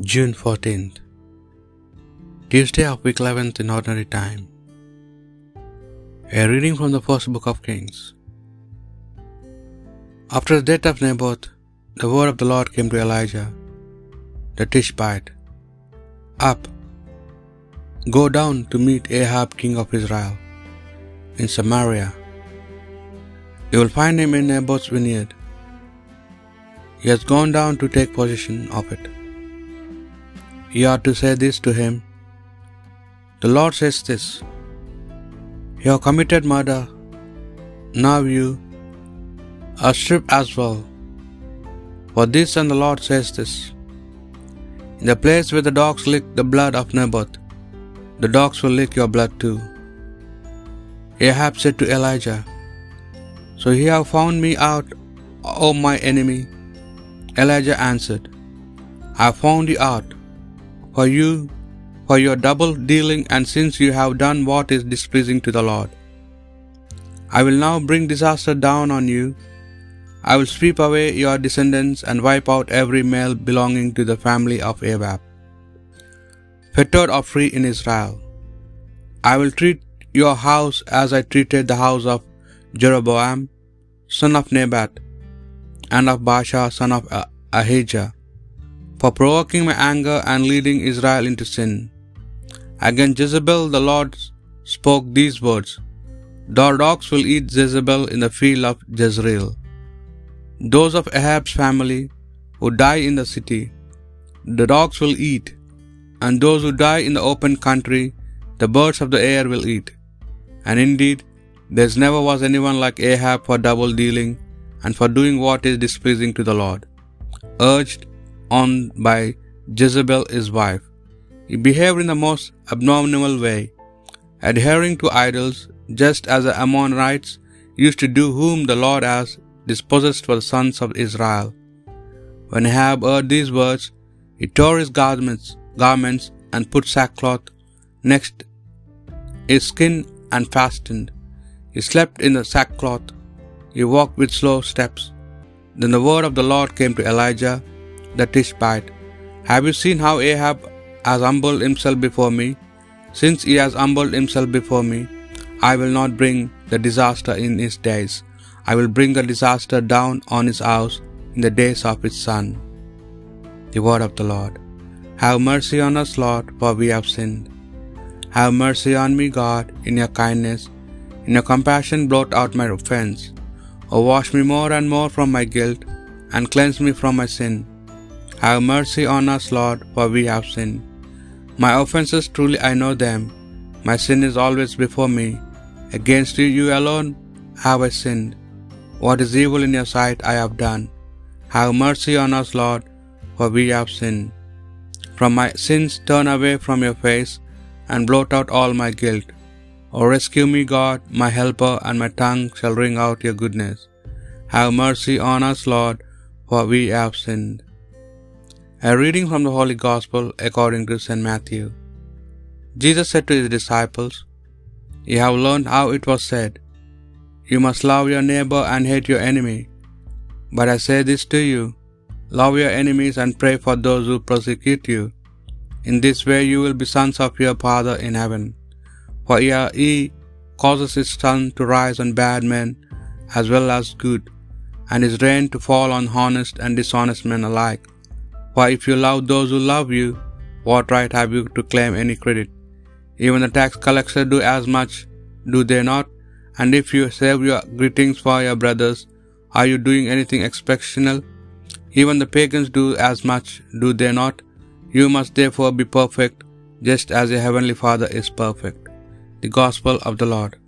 June 14th, Tuesday of week 11th in ordinary time. A reading from the first book of Kings. After the death of Naboth, the word of the Lord came to Elijah, the Tishbite Up, go down to meet Ahab, king of Israel, in Samaria. You will find him in Naboth's vineyard. He has gone down to take possession of it. You are to say this to him The Lord says this You have committed murder, now you are stripped as well. For this and the Lord says this In the place where the dogs licked the blood of Naboth, the dogs will lick your blood too. Ahab said to Elijah, So you have found me out, O my enemy. Elijah answered, I have found you out, for you, for your double dealing, and since you have done what is displeasing to the Lord. I will now bring disaster down on you. I will sweep away your descendants and wipe out every male belonging to the family of Ahab, fettered or free in Israel. I will treat your house as I treated the house of Jeroboam, son of Nebat, and of Baasha, son of Ahijah, for provoking my anger and leading Israel into sin. Against Jezebel the Lord spoke these words The dogs will eat Jezebel in the field of Jezreel. Those of Ahab's family who die in the city, the dogs will eat, and those who die in the open country, the birds of the air will eat. And indeed, there never was anyone like Ahab for double dealing and for doing what is displeasing to the Lord. Urged on by Jezebel his wife, he behaved in the most abominable way, adhering to idols, just as the Ammonites used to do, whom the Lord has dispossessed for the sons of Israel. When Ahab heard these words, he tore his garments, garments and put sackcloth next his skin and fastened. He slept in the sackcloth. He walked with slow steps. Then the word of the Lord came to Elijah the Tishbite. Have you seen how Ahab has humbled himself before me? Since he has humbled himself before me, I will not bring the disaster in his days. I will bring a disaster down on his house in the days of his son. The word of the Lord. Have mercy on us, Lord, for we have sinned. Have mercy on me, God, in your kindness. In your compassion, blot out my offense. O wash me more and more from my guilt, and cleanse me from my sin. Have mercy on us, Lord, for we have sinned. My offences truly I know them. My sin is always before me. Against you, you alone, have I sinned. What is evil in your sight I have done. Have mercy on us, Lord, for we have sinned. From my sins turn away from your face, and blot out all my guilt. O rescue me, God, my helper, and my tongue shall ring out your goodness. Have mercy on us, Lord, for we have sinned. A reading from the Holy Gospel according to St. Matthew. Jesus said to his disciples, You have learned how it was said, You must love your neighbor and hate your enemy. But I say this to you love your enemies and pray for those who persecute you. In this way you will be sons of your Father in heaven. For he causes his sun to rise on bad men as well as good, and his rain to fall on honest and dishonest men alike. For if you love those who love you, what right have you to claim any credit? Even the tax collectors do as much, do they not? And if you save your greetings for your brothers, are you doing anything exceptional? Even the pagans do as much, do they not? You must therefore be perfect, just as your heavenly Father is perfect. The Gospel of the Lord.